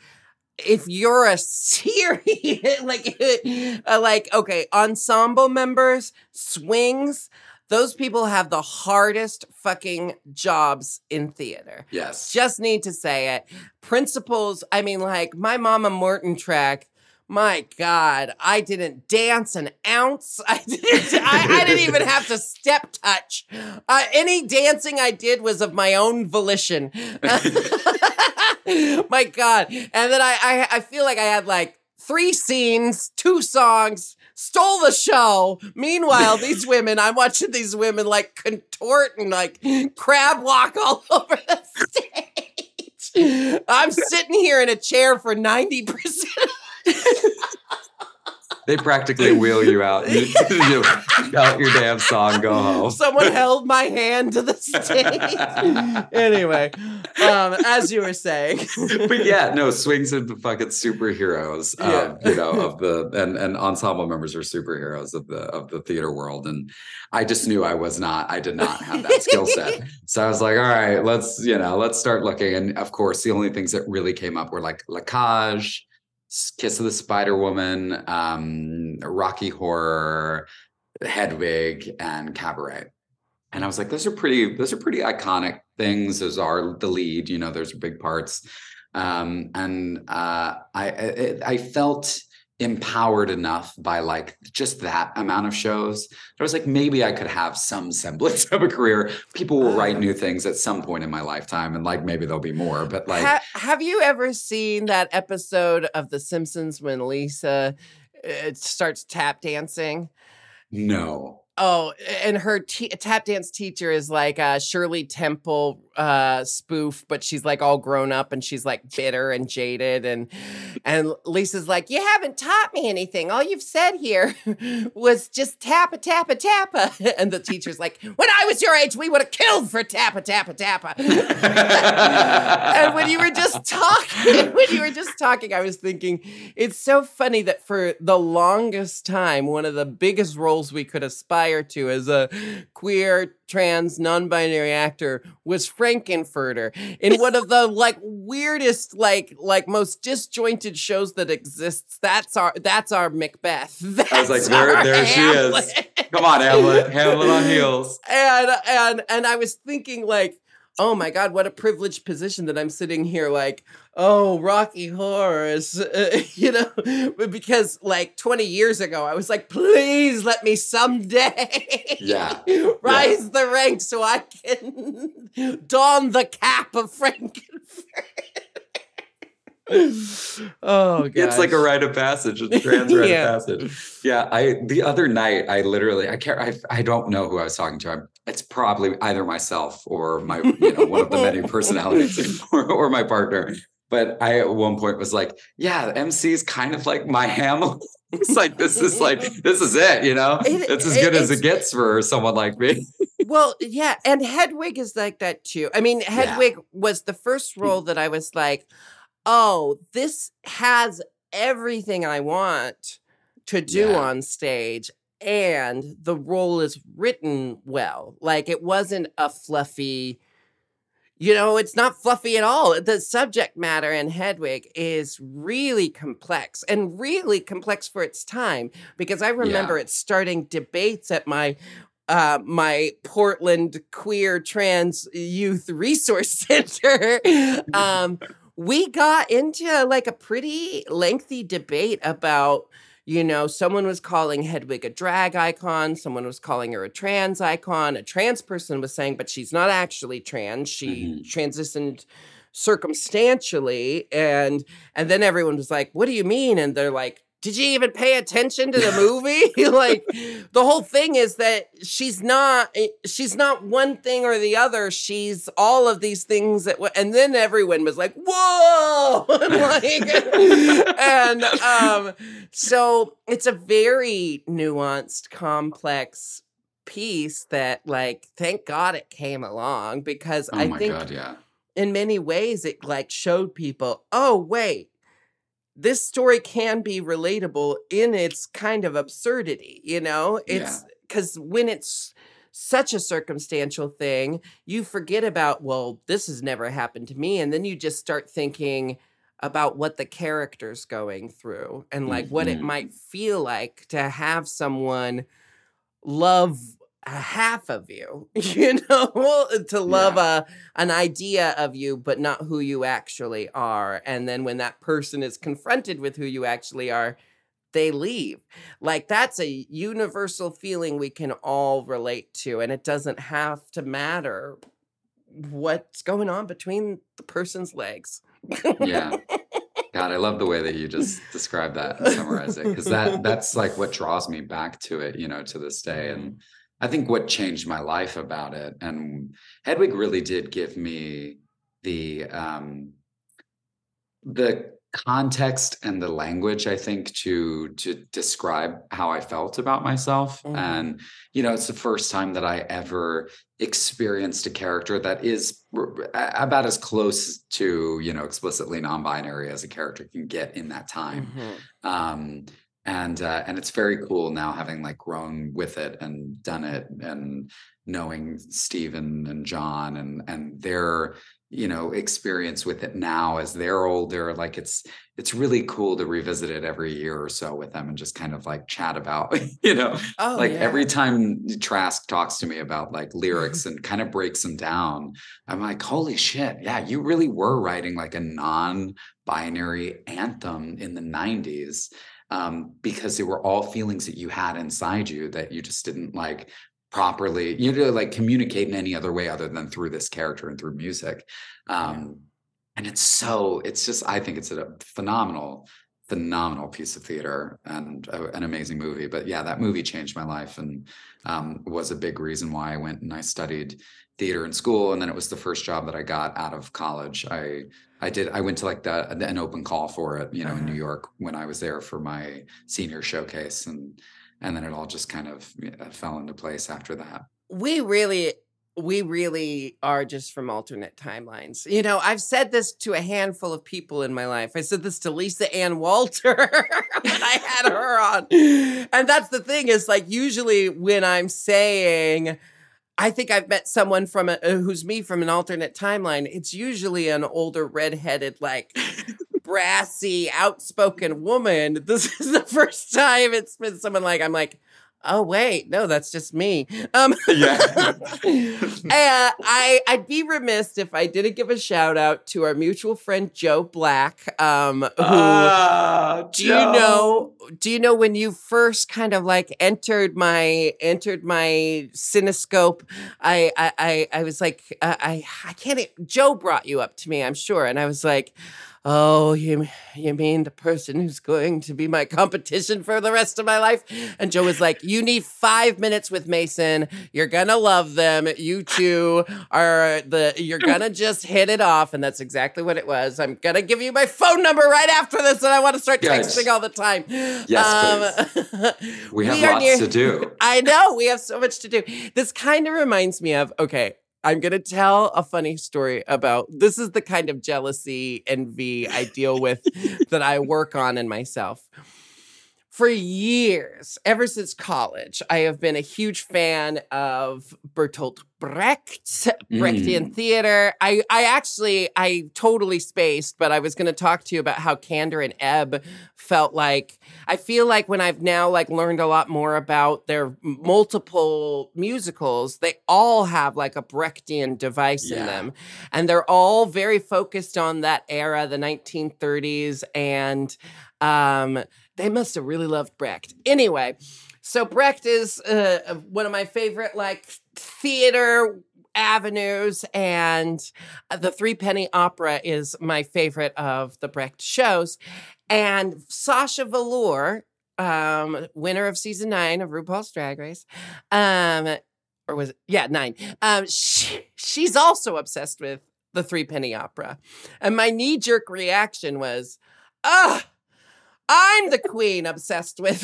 if you're a serious like uh, like okay, ensemble members, swings, those people have the hardest fucking jobs in theater. yes Just need to say it. Principals, I mean, like my mama Morton track. My God, I didn't dance an ounce. I didn't. I, I didn't even have to step touch. Uh, any dancing I did was of my own volition. my God, and then I, I, I feel like I had like three scenes, two songs, stole the show. Meanwhile, these women, I'm watching these women like contort and like crab walk all over the stage. I'm sitting here in a chair for 90%. they practically wheel you out you, you out your damn song go home Someone held my hand to the stage. anyway, um, as you were saying. but yeah, no, swings are the fucking superheroes. Um, Yeah. you know, of the and and ensemble members are superheroes of the of the theater world. And I just knew I was not, I did not have that skill set. So I was like, all right, let's, you know, let's start looking. And of course, the only things that really came up were like La Cage, S- Kiss of the Spider Woman, um, Rocky Horror, Hedwig, and Cabaret. And I was like, those are pretty, those are pretty iconic things. Those are the lead, you know, those are big parts. Um, and uh, I, I, I felt empowered enough by like just that amount of shows. I was like, maybe I could have some semblance of a career. People will write new things at some point in my lifetime, and like maybe there'll be more. But like, Ha- have you ever seen that episode of The Simpsons when Lisa uh, starts tap dancing? no. Oh, and her tap dance teacher is like a Shirley Temple uh, spoof, but she's like all grown up and she's like bitter and jaded. And and Lisa's like, "You haven't taught me anything. All you've said here was just tappa tappa tappa." And the teacher's like, "When I was your age, we would have killed for tappa tappa tappa." and when you were just talking, when you were just talking, I was thinking it's so funny that for the longest time, one of the biggest roles we could aspire to as a queer, trans, non-binary actor was Frank-N-Furter in one of the like weirdest, like like most disjointed shows that exists. That's our that's our Macbeth. I was like, That's there- there she is. Come on, Hamlet. Hamlet on heels. and and and I was thinking like, oh my god, what a privileged position that I'm sitting here like, oh, Rocky Horror uh, you know, because like 20 years ago I was like, please let me someday, Yeah. rise the rank so I can don the cap of Frank-N-Furter. oh, god, It's like a rite of passage, a trans rite Yeah. of passage. Yeah, I the other night I literally I can't I, I don't know who I was talking to. I'm, it's probably either myself or my you know one of the many personalities or, or my partner. But I at one point was like, yeah, MC is kind of like my Hamlet. It's like this is like this is it, you know. It- it's as it- good as it gets for someone like me. Well, yeah, and Hedwig is like that too. I mean, Hedwig was the first role that I was like, "Oh, this has everything I want to do Yeah. on stage and the role is written well. Like it wasn't a fluffy you know, it's not fluffy at all. The subject matter in Hedwig is really complex and really complex for its time because I remember it starting debates at my uh, my Portland queer trans youth resource center. um, we got into like a pretty lengthy debate about you know, someone was calling Hedwig a drag icon, someone was calling her a trans icon, a trans person was saying, but she's not actually trans. She mm-hmm. transitioned circumstantially and and then everyone was like, "What do you mean?" And they're like, "Did you even pay attention to the movie?" like the whole thing is that she's not eh, she's not one thing or the other. She's all of these things that and then everyone was like, "Whoa!" like and um so it's a very nuanced, complex piece that like thank God it came along because Oh I my think god, yeah. in many ways it like showed people, oh wait, this story can be relatable in its kind of absurdity, you know? It's because when it's such a circumstantial thing, you forget about, well, this has never happened to me. And then you just start thinking about what the character's going through and like what it Mhm. might feel like to have someone love half of you, you know, uh, to love a an idea of you, but not who you actually are. And then when that person is confronted with who you actually are, they leave. Like that's a universal feeling we can all relate to. And it doesn't have to matter what's going on between the person's legs. yeah god i love the way that you just described that and summarize it because that that's like what draws me back to it you know to this day and i think what changed my life about it and hedwig really did give me the um the context and the language i think to to describe how i felt about myself Mhm. and you know it's the first time that i ever experienced a character that is about as close to you know explicitly non-binary as a character can get in that time Mhm. um and uh, and it's very cool now having like grown with it and done it and knowing Stephen and John and and their you know experience with it now as they're older like it's it's really cool to revisit it every year or so with them and just kind of like chat about you know Oh, like every time Trask talks to me about like lyrics and kind of breaks them down, I'm like, holy shit, yeah, you really were writing like a non-binary anthem in the 90s. Um, because they were all feelings that you had inside you that you just didn't like properly, you know, like communicate in any other way other than through this character and through music. Um, and it's so, it's just, I think it's a phenomenal phenomenal piece of theater and a, an amazing movie. But yeah, that movie changed my life and um, was a big reason why I went and I studied theater in school. And then it was the first job that I got out of college. I I did I went to like the an open call for it, you know, in New Uh-huh. York when I was there for my senior showcase, and and then it all just kind of fell into place after that. we really we really are just from alternate timelines. You know, I've said this to a handful of people in my life. I said this to Lisa Ann Walter when I had her on. And that's the thing is like usually when I'm saying I think I've met someone from a, uh, who's me from an alternate timeline, it's usually an older redheaded like brassy outspoken woman. This is the first time it's been someone like I'm like Oh wait, no, that's just me. Um, Yeah. uh, I I'd be remiss if I didn't give a shout out to our mutual friend Joe Black. Um, who Ah, do you know? Do you know when you first kind of like entered my entered my cinescope? I I I, I was like uh, I I can't. Joe brought you up to me, I'm sure, and I was like. Oh, you you mean the person who's going to be my competition for the rest of my life? And Joe was like, "You need five minutes with Mason. You're gonna love them. You two are the. You're hmm. gonna just hit it off." And that's exactly what it was. I'm gonna give you my phone number right after this, and I want to start Yes. texting all the time. Yes, um, please. We have are lots near- to do. I know we have so much to do. This kind of reminds me of okay. I'm going to tell a funny story about this is the kind of jealousy, envy I deal with that I work on in myself. For years, ever since college, I have been a huge fan of Bertolt Brecht, Brechtian Mm. theater. I, I actually, I totally spaced, but I was going to talk to you about how Kander and Ebb felt like. I feel like when I've now like learned a lot more about their multiple musicals, they all have like a Brechtian device in them, and they're all very focused on that era, the 1930s, and um, they must have really loved Brecht. Anyway, so Brecht is uh, one of my favorite like theater avenues and uh, the three penny opera is my favorite of the brecht shows and sasha velour um winner of season nine of rupaul's drag race um or was it yeah nine um she, she's also obsessed with the three penny opera and my knee-jerk reaction was ah i'm the queen obsessed with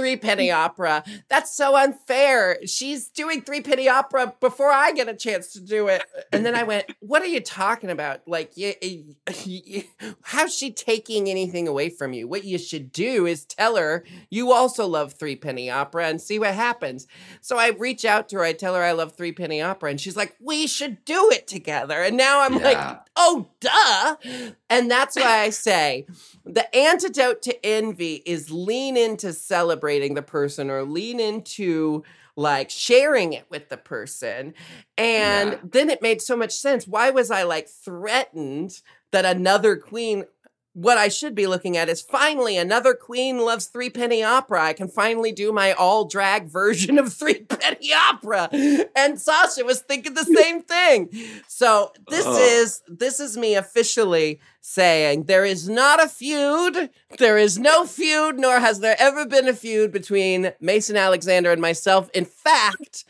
three penny mm. opera. That's so unfair. She's doing three penny opera before i get a chance to do it. And then i went what are you talking about? Like you, you, how's she taking anything away from you? What you should do is tell her you also love three penny opera and see what happens. So i reach out to her i tell her i love three penny opera and she's like we should do it together. And now i'm like oh duh. And that's why i say the antidote to envy is lean into celebrating the person or lean into like sharing it with the person. And Yeah. then it made so much sense. Why was I like threatened that another queen? What I should be looking at is finally another queen loves three penny opera. I can finally do my all drag version of three penny opera. And Sasha was thinking the same thing. So this is this is me officially saying there is not a feud. There is no feud, nor has there ever been a feud between Mason Alexander and myself. In fact,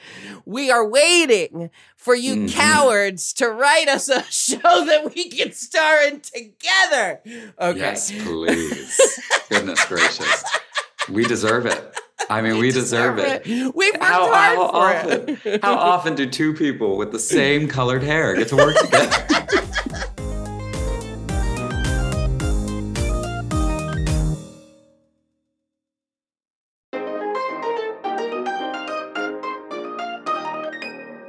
we are waiting for you Mhm. cowards to write us a show that we can star in together. Okay. Yes, please. Goodness gracious. We deserve it. I mean, we deserve it. We've worked How, hard how for often? it. How often do two people with the same colored hair get to work together?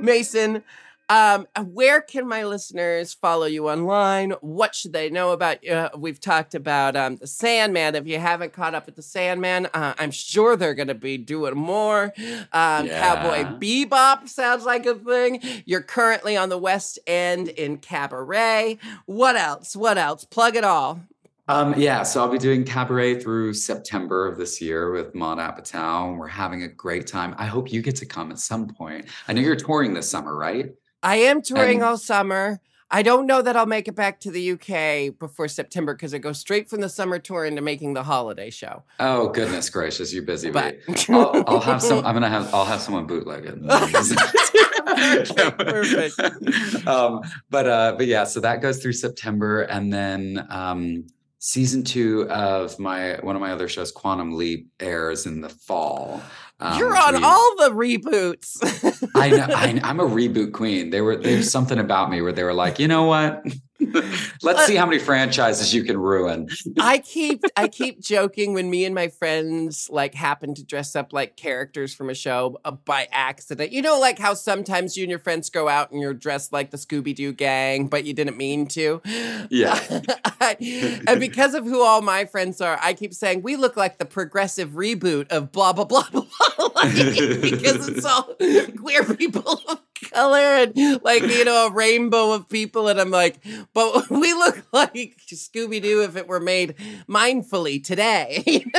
Mason, um, where can my listeners follow you online? What should they know about you? we've talked about um, the Sandman. If you haven't caught up with the Sandman, uh, I'm sure they're going to be doing more. Um, Cowboy Yeah. Bebop sounds like a thing. You're currently on the West End in Cabaret. What else? What else? Plug it all. Um, yeah, so I'll be doing cabaret through September of this year with Maud Apatow, and we're having a great time. I hope you get to come at some point. I know you're touring this summer, right? I am touring And- all summer. I don't know that I'll make it back to the UK before September because it goes straight from the summer tour into making the holiday show. Oh goodness gracious, you're busy But. I'll, I'll have some. I'm gonna have. I'll have someone bootleg it. Perfect, perfect. um, but uh, but yeah, so that goes through September, and then um, season two of my one of my other shows, Quantum Leap, airs in the fall. Um, You're on we- all the reboots. I know. I, I'm a reboot queen. They were there's something about me where they were like, you know what? Let's see how many franchises you can ruin. I keep I keep joking when me and my friends like happen to dress up like characters from a show uh, by accident. You know, like how sometimes you and your friends go out and you're dressed like the Scooby Doo gang, but you didn't mean to. Yeah. and because of who all my friends are, I keep saying we look like the progressive reboot of blah blah blah blah. like, because it's all queer people of color and like you know a rainbow of people, and I'm like, but we look like Scooby Doo if it were made mindfully today.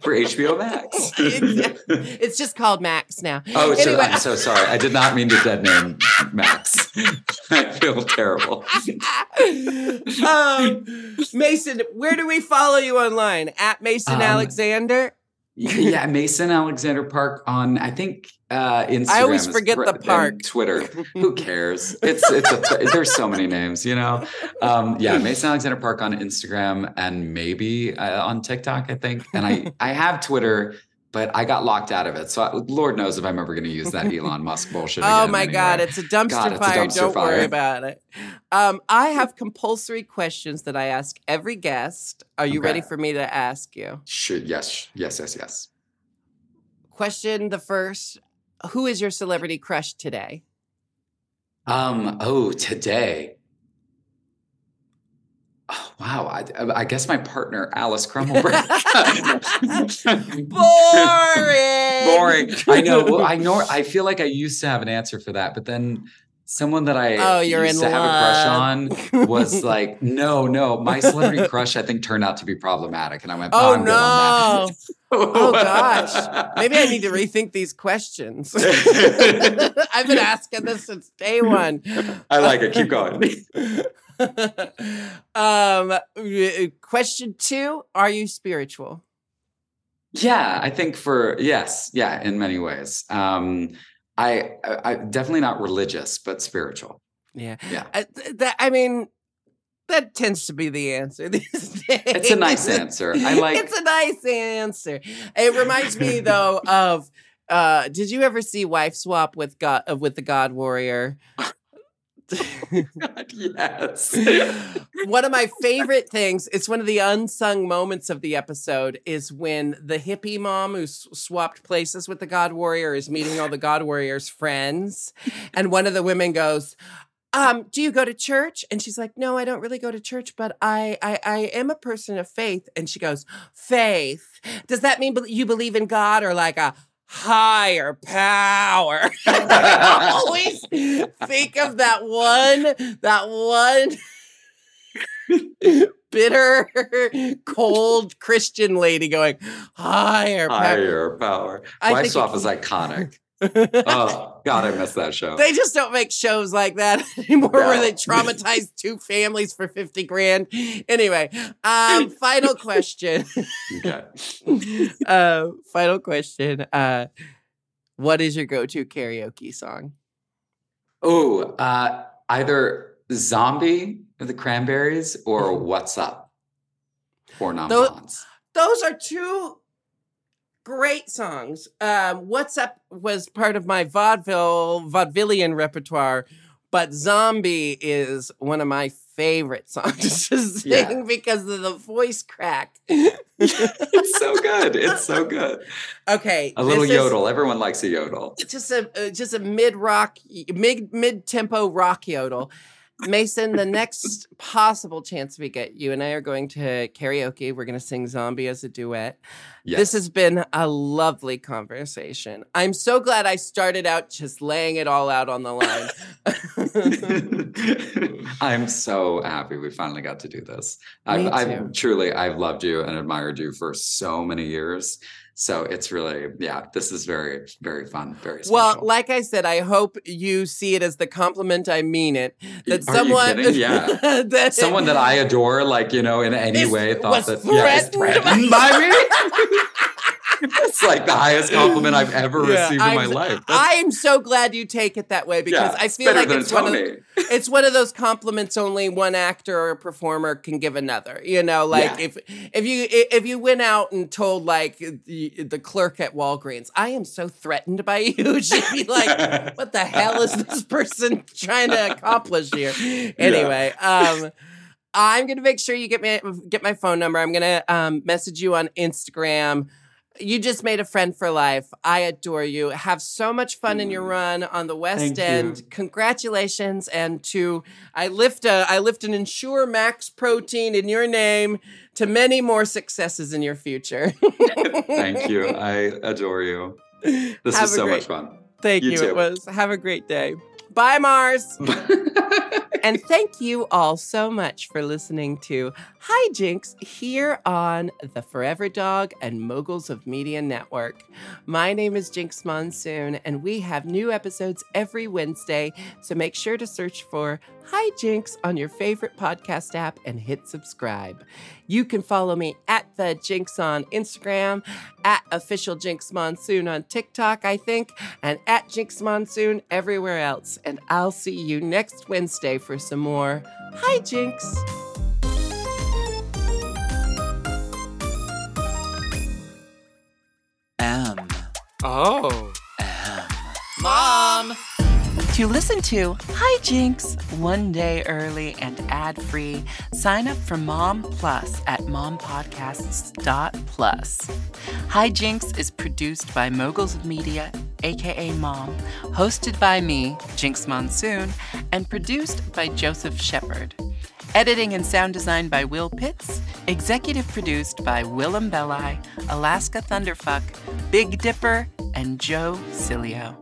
For HBO Max. it's just called Max now. Oh, so, I'm so sorry. I did not mean to dead name Max. I feel terrible. um, Mason, where do we follow you online? At Mason Um, Alexander. yeah, Mason Alexander Park on I think uh Instagram. I always forget the park. Twitter. Who cares? It's it's a, there's so many names, you know. Um, yeah, Mason Alexander Park on Instagram and maybe uh, on TikTok, I think. And I I have Twitter, but I got locked out of it. So I, Lord knows if I'm ever going to use that Elon Musk bullshit. Oh my God, it's a dumpster God, it's a fire. dumpster Don't worry about it. Um, I have compulsory questions that I ask every guest. Are you ready for me to ask you? Should yes, yes, yes, yes. Question the first Who is your celebrity crush today? Um. Oh, today. Oh, wow. I, I guess my partner Alice Crumblebrick. Boring. Boring. I know. Well, I know. I feel like I used to have an answer for that, but then someone that I Oh, you're used in to have a crush on was like, no, no. My celebrity crush, I think, turned out to be problematic, and I went, Oh on no. Oh gosh. Maybe I need to rethink these questions. I've been asking this since day one. I like it. Keep going. um question 2, are you spiritual? Yeah, I think for yes, yeah, in many ways. Um, I, I I definitely not religious, but spiritual. Yeah. Yeah. I, that I mean that tends to be the answer these days. It's a nice answer. I like- It's a nice answer. It reminds me though of uh did you ever see Wife Swap with God uh, with the God Warrior? God, yes. one of my favorite things it's one of the unsung moments of the episode is when the hippie mom who swapped places with the god warrior is meeting all the god warrior's friends and one of the women goes um, do you go to church? And she's like, no, I don't really go to church, but I, I, I am a person of faith. And she goes, faith. Does that mean you believe in God or like a higher power? I always think of that one, that one bitter, cold Christian lady going, higher power. Higher power. I Wife think Swap it- is iconic. Oh God, I miss that show. They just don't make shows like that anymore where they traumatize two families for 50 grand. Anyway, um, final question. Okay. uh, final question. Uh, what is your go-to karaoke song? Oh, uh, either Zombie of the Cranberries or What's Up for non Tho- Those are two great songs. Um, What's Up was part of my vaudeville, vaudevillian repertoire, but Zombie is one of my favorite songs to sing Yeah. because of the voice crack. it's so good. It's so good. Okay, A little this is yodel. Everyone likes a yodel. Just a uh, just a mid rock, mid mid tempo rock yodel. Mason, the next possible chance we get, you and I are going to karaoke. We're going to sing "Zombie" as a duet. Yes. This has been a lovely conversation. I'm so glad I started out just laying it all out on the line. I'm so happy we finally got to do this. Me I've, too. I've truly, I've loved you and admired you for so many years. So it's really, yeah, this is very, very fun, very special. well, like I said, I hope you see it as the compliment. I mean it. That Are someone? Yeah. that Someone that I adore, like, you know, in any way thought that, yeah, is threatened by me. like the highest compliment I've ever Yeah, received in my life. That's- I am so glad you take it that way because yeah, I feel like it's one of it's one of those compliments only one actor or performer can give another. You know, like Yeah. if if you if you went out and told like the, the clerk at Walgreens, I am so threatened by you, she'd be like, "What the hell is this person trying to accomplish here?" Anyway, um. I'm gonna make sure you get me get my phone number. I'm gonna um, message you on Instagram. You just made a friend for life. I adore you. Have so much fun in your Mm. run on the West Thank you. End. Congratulations! And to I lift a I lift an Ensure Max protein in your name to many more successes in your future. Thank you. I adore you. This Have was so great- much fun. Thank You you. It was. Have a great day. Bye, Mars. And thank you all so much for listening to Hi Jinkx here on the Forever Dog and Moguls of Media Network. My name is Jinkx Monsoon, and we have new episodes every Wednesday. So make sure to search for Hi Jinkx on your favorite podcast app and hit subscribe. You can follow me at the Jinkx on Instagram, at official Jinkx Monsoon on TikTok, I think, and at Jinkx Monsoon everywhere else. And I'll see you next Wednesday for some more Hi Jinkx. Ow. Oh. Mom! To listen to Hi Jinkx one day early and ad free, sign up for Mom Plus at mompodcasts.plus. Hi Jinkx is produced by Moguls of Media, aka Mom, hosted by me, Jinkx Monsoon, and produced by Joseph Shepard. Editing and sound design by Will Pitts, executive produced by Willam Belli, Alaska Thunderfuck, Big Dipper, and Joe Cilio.